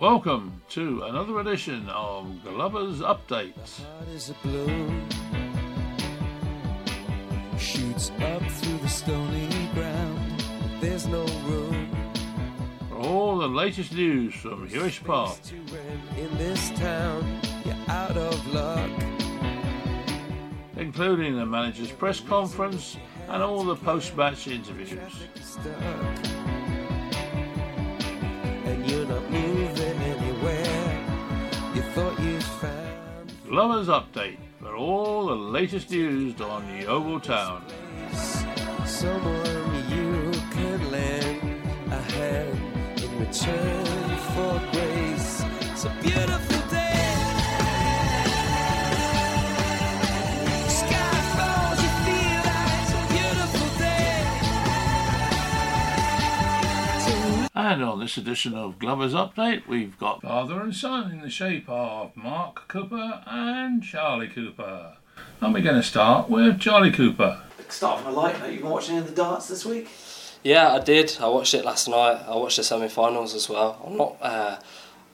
Welcome to another edition of Glover's Update. heart is a blue. Shoots up through the stony ground. There's no room. For all the latest news from Huish Park, in this town. You're out of luck. Including the manager's press conference and all the post-match interviews. Found Glover's Update for all the latest news on Yeovil Town. someone you could lend a hand in return for grace beautiful And on this edition of Glover's Update, we've got father and son in the shape of Mark Cooper and Charlie Cooper. And we're going to start with Charlie Cooper. Start from a light note. You've been watching any of the darts this week? Yeah, I did. I watched it last night. I watched the semi-finals as well. I'm not, uh,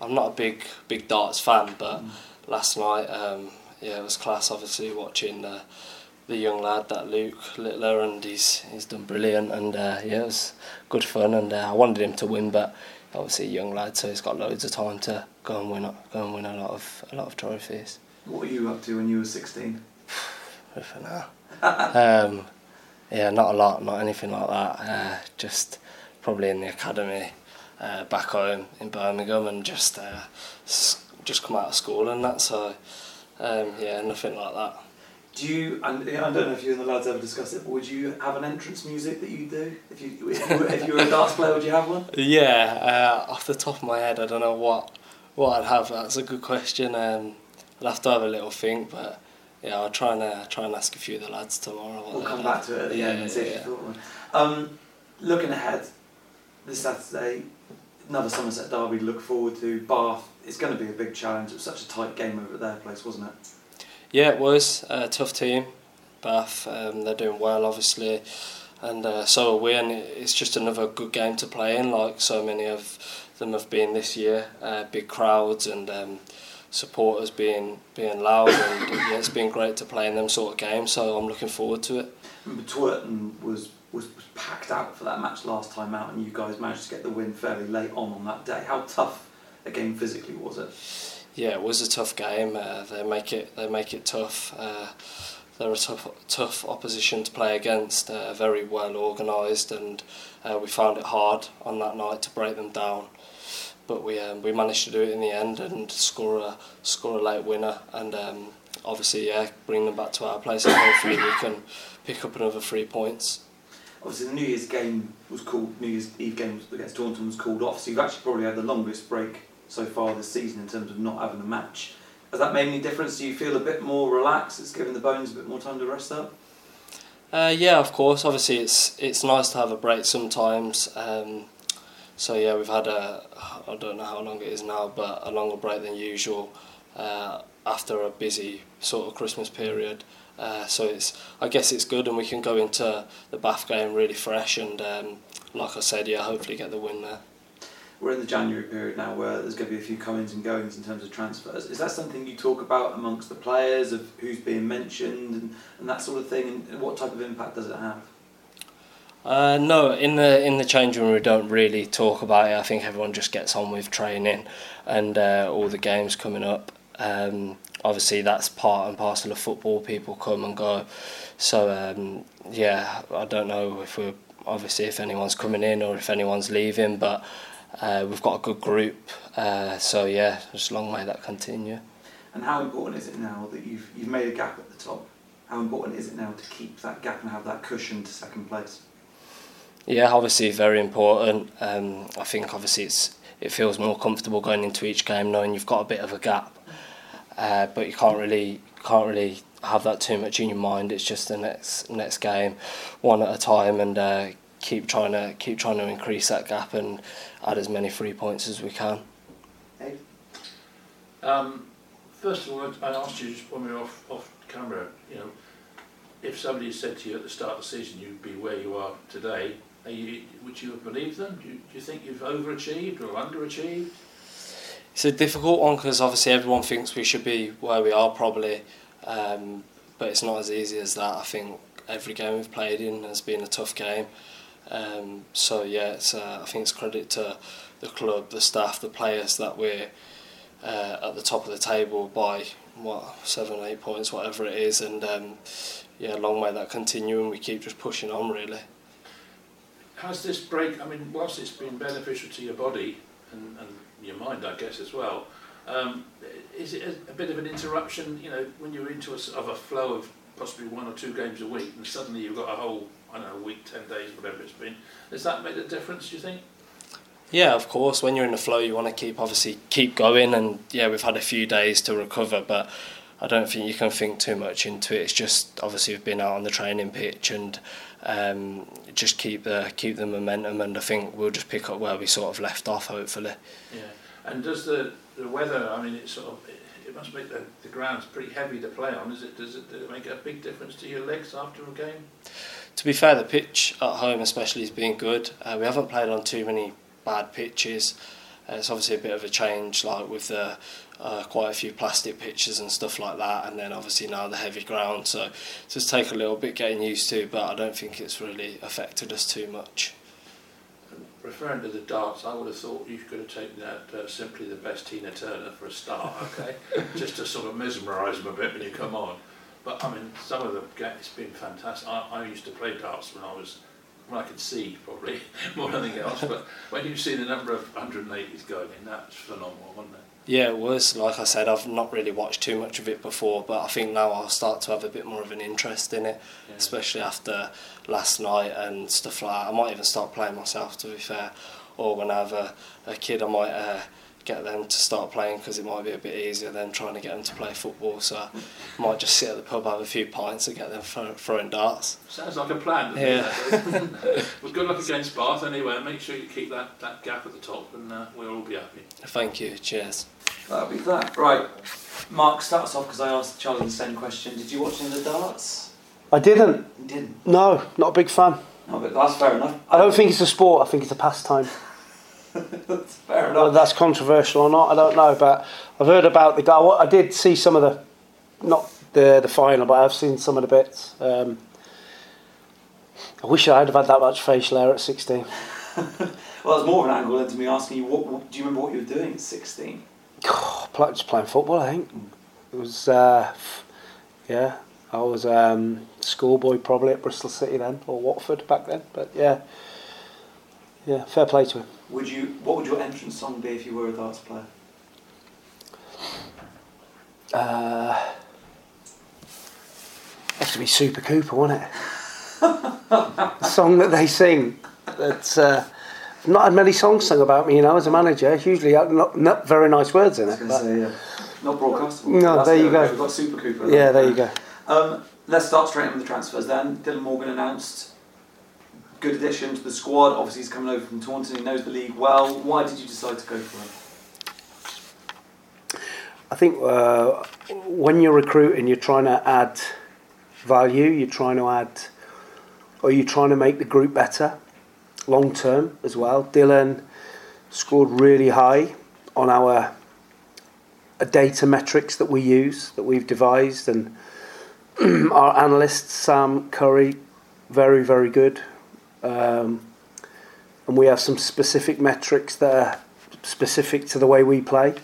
I'm not a big big darts fan, but last night, um, yeah, it was class. Obviously, watching uh, the young lad, that Luke Littler, and he's he's done brilliant. And uh, yeah, it was good fun. And uh, I wanted him to win, but obviously a young lad, so he's got loads of time to go and win, go and win a lot of a lot of trophies. What were you up to when you were 16? for now. um, yeah, not a lot, not anything like that. Uh, just probably in the academy uh, back home in Birmingham, and just uh, just come out of school and that. So um, yeah, nothing like that. Do you? And I don't know if you and the lads ever discussed it, but would you have an entrance music that you do if you if you were, if you were a darts player? Would you have one? Yeah, uh, off the top of my head, I don't know what what I'd have. That's a good question. Um, I'd have to have a little think, but yeah, I'll try and uh, try and ask a few of the lads tomorrow. We'll come have. back to it at the Yeah, end and see if you thought one. Um, looking ahead, this Saturday, another Somerset derby to look forward to. Bath. It's going to be a big challenge. It was such a tight game over at their place, wasn't it? Yeah, it was a tough team. Bath, um, they're doing well, obviously, and uh, so are we. And it's just another good game to play in, like so many of them have been this year. Uh, big crowds and um, supporters being being loud, and yeah, it's been great to play in them sort of games. So I'm looking forward to it. Remember, Twerton was, was was packed out for that match last time out, and you guys managed to get the win fairly late on on that day. How tough a game physically was it? Yeah, it was a tough game. Uh, they make it they make it tough. Uh, they're a tough tough opposition to play against. Uh, very well organised, and uh, we found it hard on that night to break them down. But we um, we managed to do it in the end and score a score a late winner, and um, obviously yeah, bring them back to our place, and hopefully we can pick up another three points. Obviously, the New Year's game was called New Year's Eve game against Taunton was called off. So you've actually probably had the longest break so far this season in terms of not having a match. Has that made any difference? Do you feel a bit more relaxed? It's given the bones a bit more time to rest up. Uh, yeah, of course. Obviously, it's it's nice to have a break sometimes. Um, so yeah, we've had a I don't know how long it is now, but a longer break than usual uh, after a busy sort of Christmas period. Uh, so it's I guess it's good, and we can go into the Bath game really fresh, and um, like I said, yeah, hopefully get the win there. We're in the January period now where there's going to be a few comings and goings in terms of transfers. Is that something you talk about amongst the players of who's being mentioned and, and that sort of thing? And what type of impact does it have? Uh, no, in the in the changing room we don't really talk about it. I think everyone just gets on with training and uh, all the games coming up. Um, obviously, that's part and parcel of football. People come and go. So um, yeah, I don't know if we're obviously if anyone's coming in or if anyone's leaving, but uh, we've got a good group. Uh, so yeah, just long may that continue. And how important is it now that you've, you've made a gap at the top? How important is it now to keep that gap and have that cushion to second place? Yeah, obviously very important. Um, I think obviously it's it feels more comfortable going into each game knowing you've got a bit of a gap, uh, but you can't really can't really have that too much in your mind. It's just the next next game, one at a time, and uh, keep trying to keep trying to increase that gap and add as many free points as we can. Um, first of all, I asked you just when we were off, off camera, you know, if somebody had said to you at the start of the season you'd be where you are today, are you, would you have believed them? Do you, do you think you've overachieved or underachieved? It's a difficult one because obviously everyone thinks we should be where we are probably, um, but it's not as easy as that. I think every game we've played in has been a tough game. Um, so yeah, it's uh, I think it's credit to the club, the staff, the players that we're uh, at the top of the table by what seven, eight points, whatever it is, and um, yeah, long may that continue, and we keep just pushing on really. Has this break, I mean, whilst it's been beneficial to your body and, and your mind, I guess, as well, um, is it a, a bit of an interruption, you know, when you're into a, of a flow of possibly one or two games a week and suddenly you've got a whole, I don't know, week, 10 days, whatever it's been. Has that made a difference, do you think? Yeah, of course. When you're in the flow, you want to keep obviously keep going, and yeah, we've had a few days to recover, but I don't think you can think too much into it. It's just obviously we've been out on the training pitch and um, just keep the keep the momentum, and I think we'll just pick up where we sort of left off, hopefully. Yeah. And does the, the weather, I mean, it's sort of, must make the, the grounds pretty heavy to play on, is it? Does it, does it make a big difference to your legs after a game? To be fair, the pitch at home especially has been good. Uh, we haven't played on too many bad pitches. Uh, it's obviously a bit of a change, like with the uh, quite a few plastic pitches and stuff like that, and then obviously now the heavy ground. So does take a little bit getting used to, but I don't think it's really affected us too much. Referring to the darts, I would have thought you could have taken out uh, simply the best Tina Turner for a start, okay? Just to sort of mesmerise them a bit when you come on. But I mean, some of the it's been fantastic. I, I used to play darts when I was, when I could see probably more than anything else. But when you see the number of 180s going in, that's phenomenal, wasn't it? Yeah, it was. Like I said, I've not really watched too much of it before, but I think now I'll start to have a bit more of an interest in it, Yeah. especially after last night and stuff like that. I might even start playing myself, to be fair, or when I have a, a kid, I might uh, get them to start playing because it might be a bit easier than trying to get them to play football. So I might just sit at the pub, have a few pints, and get them throw, throwing darts. Sounds like a plan, doesn't it? well, good luck against Bath anyway. Make sure you keep that, that gap at the top, and uh, we'll all be happy. Thank you. Cheers. That'll be that. Right. Mark, starts us off because I asked Charlie the same question. Did you watch any of the darts? I didn't. You didn't. No, not a big fan. No, but that's fair enough. I don't think it's a sport. I think it's a pastime. That's fair Whether enough. that's controversial or not, I don't know. But I've heard about the guy. I did see some of the, not the the final, but I've seen some of the bits. Um, I wish I'd have had that much facial hair at 16. Well, it's more of an angle into me asking you, what, what, do you remember what you were doing at 16? Pla- Just playing football, I think. It was, uh, yeah. I was um, schoolboy probably at Bristol City then, or Watford back then. But yeah, yeah, fair play to him. Would you? What would your entrance song be if you were a darts player? Uh, has to be Super Cooper, wouldn't it? the song that they sing. That's uh, not had many songs sung about me, you know, as a manager. Usually, uh, not, not very nice words in it. going to But, say, yeah. Not broadcastable. No, That's there the you go. We've got Super Cooper. yeah, there you go. Um, let's start straight in with the transfers then. Dylan Morgan announced good addition to the squad. Obviously, he's coming over from Taunton. He knows the league well. Why did you decide to go for him? I think uh, when you're recruiting, you're trying to add value. You're trying to add, or you're trying to make the group better, long term as well. Dylan scored really high on our uh, data metrics that we use that we've devised, and our analyst Sam Curry, very very good. Um, and we have some specific metrics that are specific to the way we play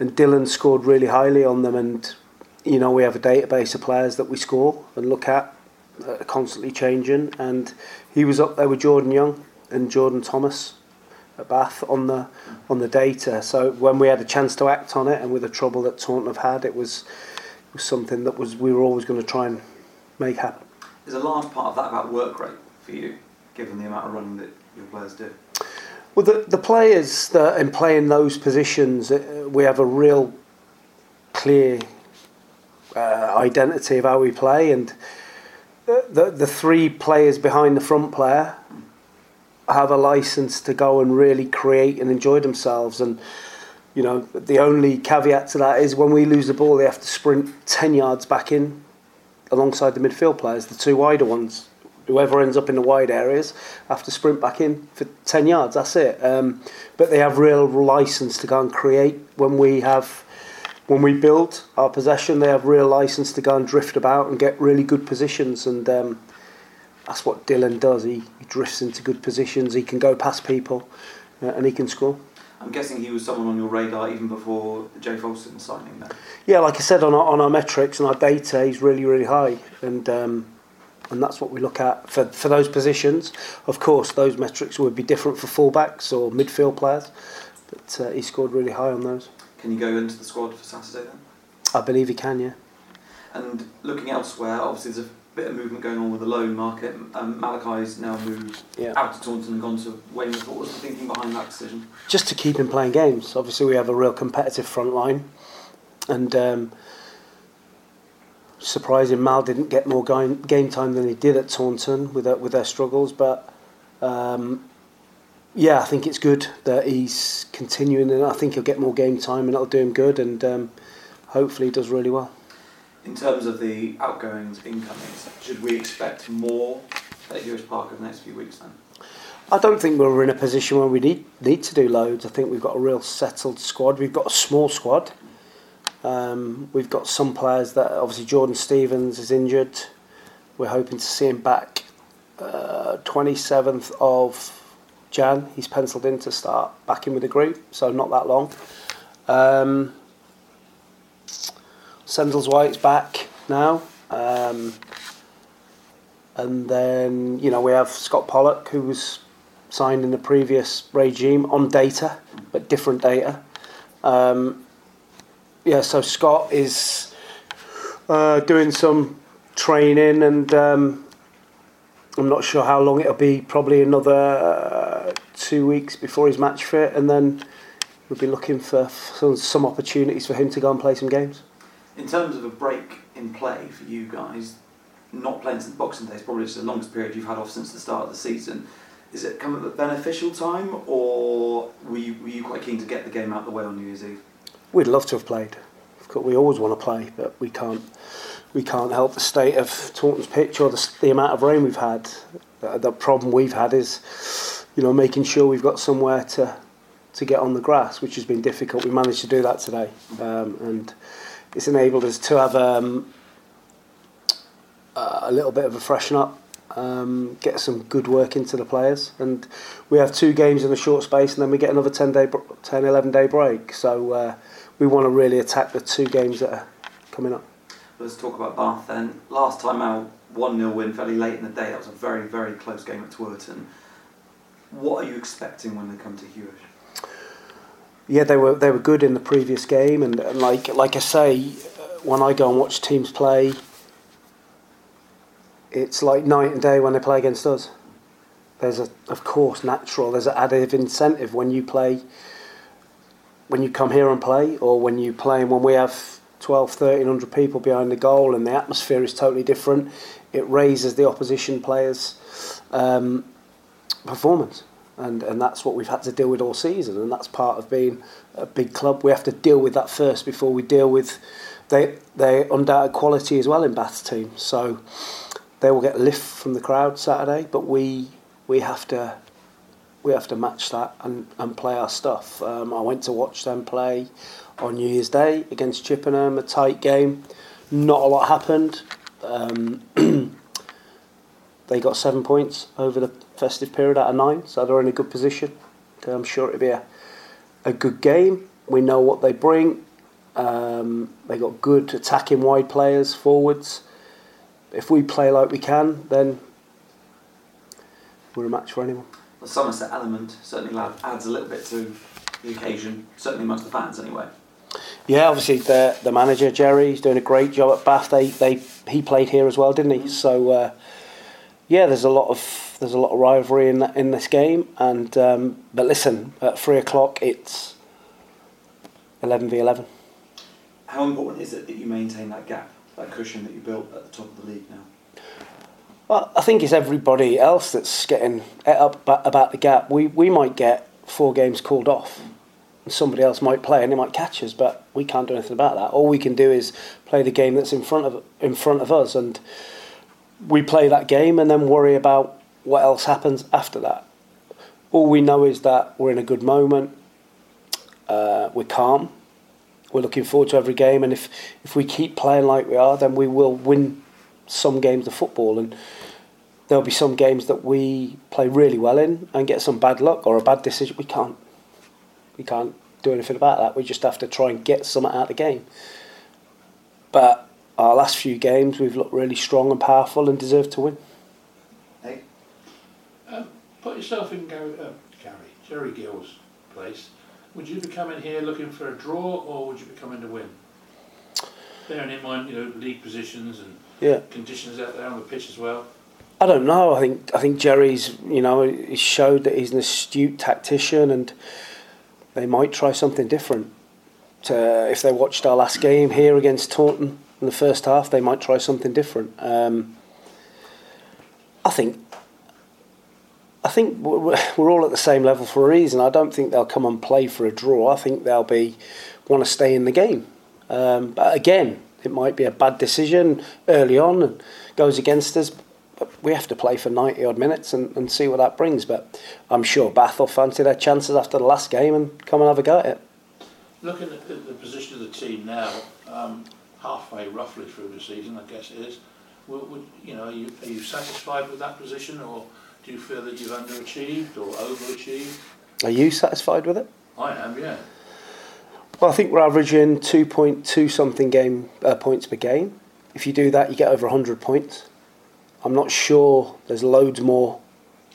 and Dylan scored really highly on them. And you know, we have a database of players that we score and look at, uh, constantly changing. And he was up there with Jordan Young and Jordan Thomas at Bath on the on the data. So when we had a chance to act on it, and with the trouble that Taunton have had, it was it was something that was we were always going to try and make happen. Is a large part of that about work rate for you, given the amount of running that your players do? Well, the, the players that in playing those positions, uh, we have a real clear uh, identity of how we play, and the, the the three players behind the front player have a license to go and really create and enjoy themselves. And you know, the only caveat to that is when we lose the ball, they have to sprint ten yards back in alongside the midfield players, the two wider ones. Whoever ends up in the wide areas have to sprint back in for 10 yards, that's it. Um, but they have real license to go and create when we have when we build our possession, they have real license to go and drift about and get really good positions, and um, that's what Dylan does. He, he drifts into good positions. He can go past people, uh, and he can score. I'm guessing he was someone on your radar even before Jay Folston signing. Then. Yeah, like I said on our, on our metrics and our data, he's really really high, and um, and that's what we look at for for those positions. Of course, those metrics would be different for fullbacks or midfield players, but uh, he scored really high on those. Can you go into the squad for Saturday then? I believe he can, yeah. And looking elsewhere, obviously there's a bit of movement going on with the loan market. Um, Malachi's now moved Yeah. out to Taunton and gone to Weymouth. What was the thinking behind that decision? just to keep him playing games. Obviously, we have a real competitive front line, and um, surprising Mal didn't get more game, game time than he did at Taunton with their, with their struggles. But um, yeah, I think it's good that he's continuing, and I think he'll get more game time, and it'll do him good. And um, hopefully, he does really well. In terms of the outgoings, incomings, should we expect more at Huish Park in the next few weeks then? I don't think we're in a position where we need need to do loads. I think we've got a real settled squad. We've got a small squad. Um, we've got some players that obviously Jordan Stevens is injured. We're hoping to see him back twenty seventh of Jan. He's penciled in to start back in with the group, so not that long. Um, White's back now. Um, and then, you know, we have Scott Pollock, who was signed in the previous regime on data, but different data. Um, yeah, so Scott is uh, doing some training, and um, I'm not sure how long it'll be. Probably another uh, two weeks before he's match fit, and then we'll be looking for some, some opportunities for him to go and play some games. In terms of a break in play for you guys, not playing since Boxing Day is probably just the longest period you've had off since the start of the season. Is it come at a beneficial time, or were you, were you quite keen to get the game out of the way on New Year's Eve? We'd love to have played. We always want to play, but we can't. We can't help the state of Taunton's pitch or the, the amount of rain we've had. The, the problem we've had is, you know, making sure we've got somewhere to to get on the grass, which has been difficult. We managed to do that today, um, and it's enabled us to have um, a little bit of a freshen up, um, get some good work into the players, and we have two games in a short space, and then we get another 10 day, 10, 11 day break. So uh, we want to really attack the two games that are coming up. Let's talk about Bath then. Last time out, 1 0 win fairly late in the day. That was a very, very close game at Twerton. What are you expecting when they come to Huish? Yeah, they were they were good in the previous game, and, and like like I say, when I go and watch teams play, it's like night and day when they play against us. There's a, of course, natural. There's an added incentive when you play, when you come here and play, or when you play and when we have 12, 1300 people behind the goal and the atmosphere is totally different. It raises the opposition players' um, performance, and and that's what we've had to deal with all season, and that's part of being a big club. We have to deal with that first before we deal with they they undoubted quality as well in Bath's team. So they will get lift from the crowd Saturday, but we we have to we have to match that and, and play our stuff. Um, I went to watch them play on New Year's Day against Chippenham, a tight game. Not a lot happened. Um, they got seven points over the festive period out of nine, so they're in a good position. I'm sure it'll be a, a good game. We know what they bring. Um, they got good attacking wide players, forwards. If we play like we can, then we're a match for anyone. The Somerset element certainly adds a little bit to the occasion, certainly amongst the fans anyway. Yeah, obviously the the manager Jerry, he's doing a great job at Bath. They they he played here as well, didn't he? So uh, yeah, there's a lot of there's a lot of rivalry in that, in this game. And um, but listen, at three o'clock it's eleven v eleven. How important is it that you maintain that gap, that cushion that you built at the top of the league now? Well, I think it's everybody else that's getting et up about the gap. We we might get four games called off. And somebody else might play and they might catch us, but we can't do anything about that. All we can do is play the game that's in front of in front of us. And we play that game and then worry about what else happens after that. All we know is that we're in a good moment. Uh, we're calm. We're looking forward to every game, and if if we keep playing like we are, then we will win some games of football, and there'll be some games that we play really well in and get some bad luck or a bad decision. We can't we can't do anything about that. We just have to try and get something out of the game. But our last few games, we've looked really strong and powerful and deserve to win. Hey, Um, put yourself in Gary, uh, Gary, Jerry Gill's place. Would you be coming here looking for a draw, or would you be coming to win? Bearing in mind, you know, league positions and Yeah. conditions out there on the pitch as well. I don't know. I think I think Jerry's you know he showed that he's an astute tactician, and they might try something different. To, if they watched our last game here against Taunton in the first half, they might try something different. Um, I think. I think we're all at the same level for a reason. I don't think they'll come and play for a draw. I think they'll be want to stay in the game. Um, but again, it might be a bad decision early on and goes against us. But we have to play for 90 odd minutes and, and see what that brings. But I'm sure Bath will fancy their chances after the last game and come and have a go at it. Looking at the, the position of the team now, um, halfway roughly through the season, I guess it is. Would, would, you know, are you, are you satisfied with that position, or do you feel that you've underachieved or overachieved? Are you satisfied with it? I am, yeah. Well, I think we're averaging 2.2 something game uh, points per game. If you do that, you get over 100 points. I'm not sure there's loads more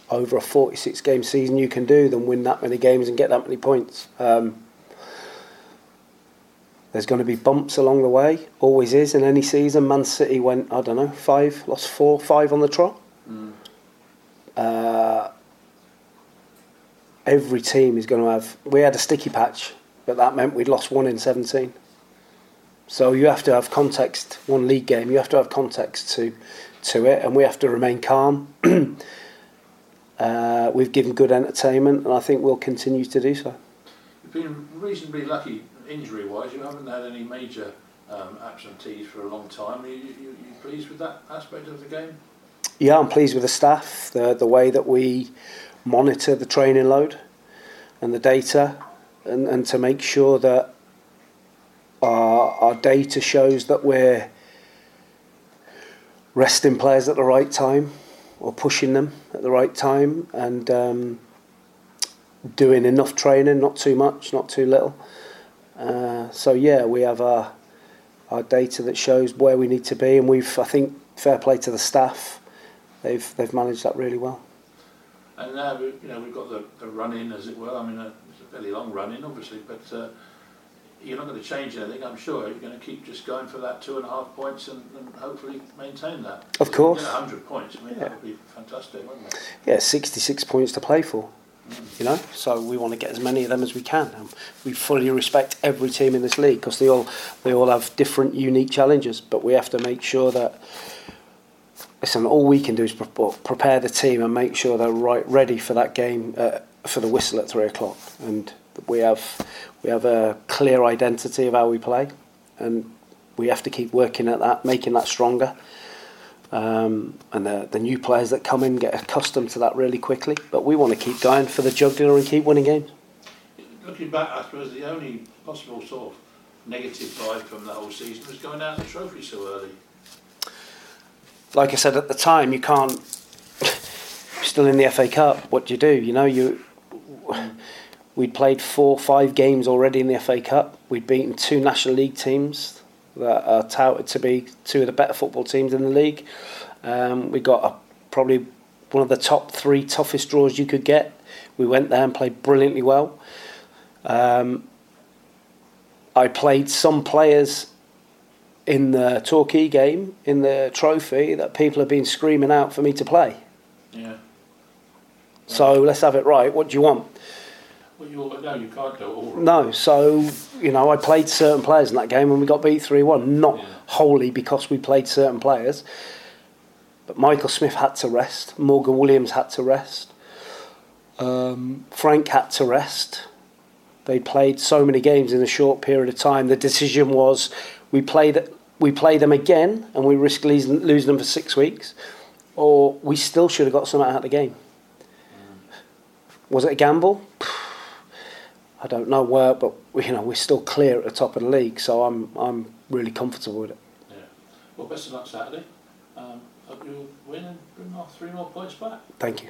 over a 46 game season you can do than win that many games and get that many points. Um, there's going to be bumps along the way, always is in any season. Man City went, I don't know, five, lost four, five on the trot. Uh, every team is going to have. We had a sticky patch, but that meant we'd lost one in 17. So you have to have context. One league game, you have to have context to to it, and we have to remain calm. uh, we've given good entertainment, and I think we'll continue to do so. You've been reasonably lucky injury-wise. You haven't had any major um, absentees for a long time. Are you, you, you pleased with that aspect of the game? Yeah, I'm pleased with the staff, the the way that we monitor the training load and the data, and, and to make sure that our our data shows that we're resting players at the right time or pushing them at the right time and um, doing enough training, not too much, not too little. Uh, so yeah, we have our our data that shows where we need to be, and we've I think fair play to the staff, they've they've managed that really well. And now we- you know we've got the, the run in, as it were. I mean, uh, it's a fairly long run in, obviously, but uh, you're not going to change anything. I'm sure you're going to keep just going for that two and a half points and, and hopefully maintain that. Of course. Yeah, 100 points. I mean, that would be fantastic, wouldn't it? Yeah, 66 points to play for, you know. So we want to get as many of them as we can. We fully respect every team in this league because they all they all have different, unique challenges. But we have to make sure that listen, all we can do is pre- prepare the team and make sure they're right ready for that game uh, for the whistle at three o'clock. And we have we have a clear identity of how we play, and we have to keep working at that, making that stronger. Um, and the, the new players that come in get accustomed to that really quickly. But we want to keep going for the jugular and keep winning games. Looking back, I suppose the only possible sort of negative vibe from the whole season was going out the trophy so early. Like I said at the time, you can't. Still in the FA Cup, what do you do? You know, you. We'd played four, five games already in the FA Cup. We'd beaten two National League teams that are touted to be two of the better football teams in the league. Um, we got a, probably one of the top three toughest draws you could get. We went there and played brilliantly well. Um, I played some players in the Torquay game, in the trophy, that people have been screaming out for me to play. Yeah. So let's have it right. What do you want? Well, you no, you can't go all right. No. So, you know, I played certain players in that game and we got beat 3 1. Not Yeah. wholly because we played certain players. But Michael Smith had to rest. Morgan Williams had to rest. Um, Frank had to rest. They played so many games in a short period of time. The decision was we played we play them again and we risk losing, losing them for six weeks, or we still should have got something out of the game. Was it a gamble? I don't know where, but you know we're still clear at the top of the league, so I'm I'm really comfortable with it. Yeah. Well, best of luck Saturday. Um, hope you win and bring our three more points back. Thank you.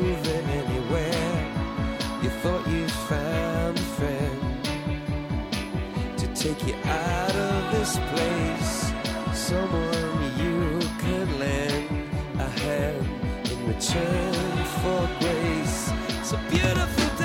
take you out of this place. Someone you could lend a hand in return for grace. It's a beautiful.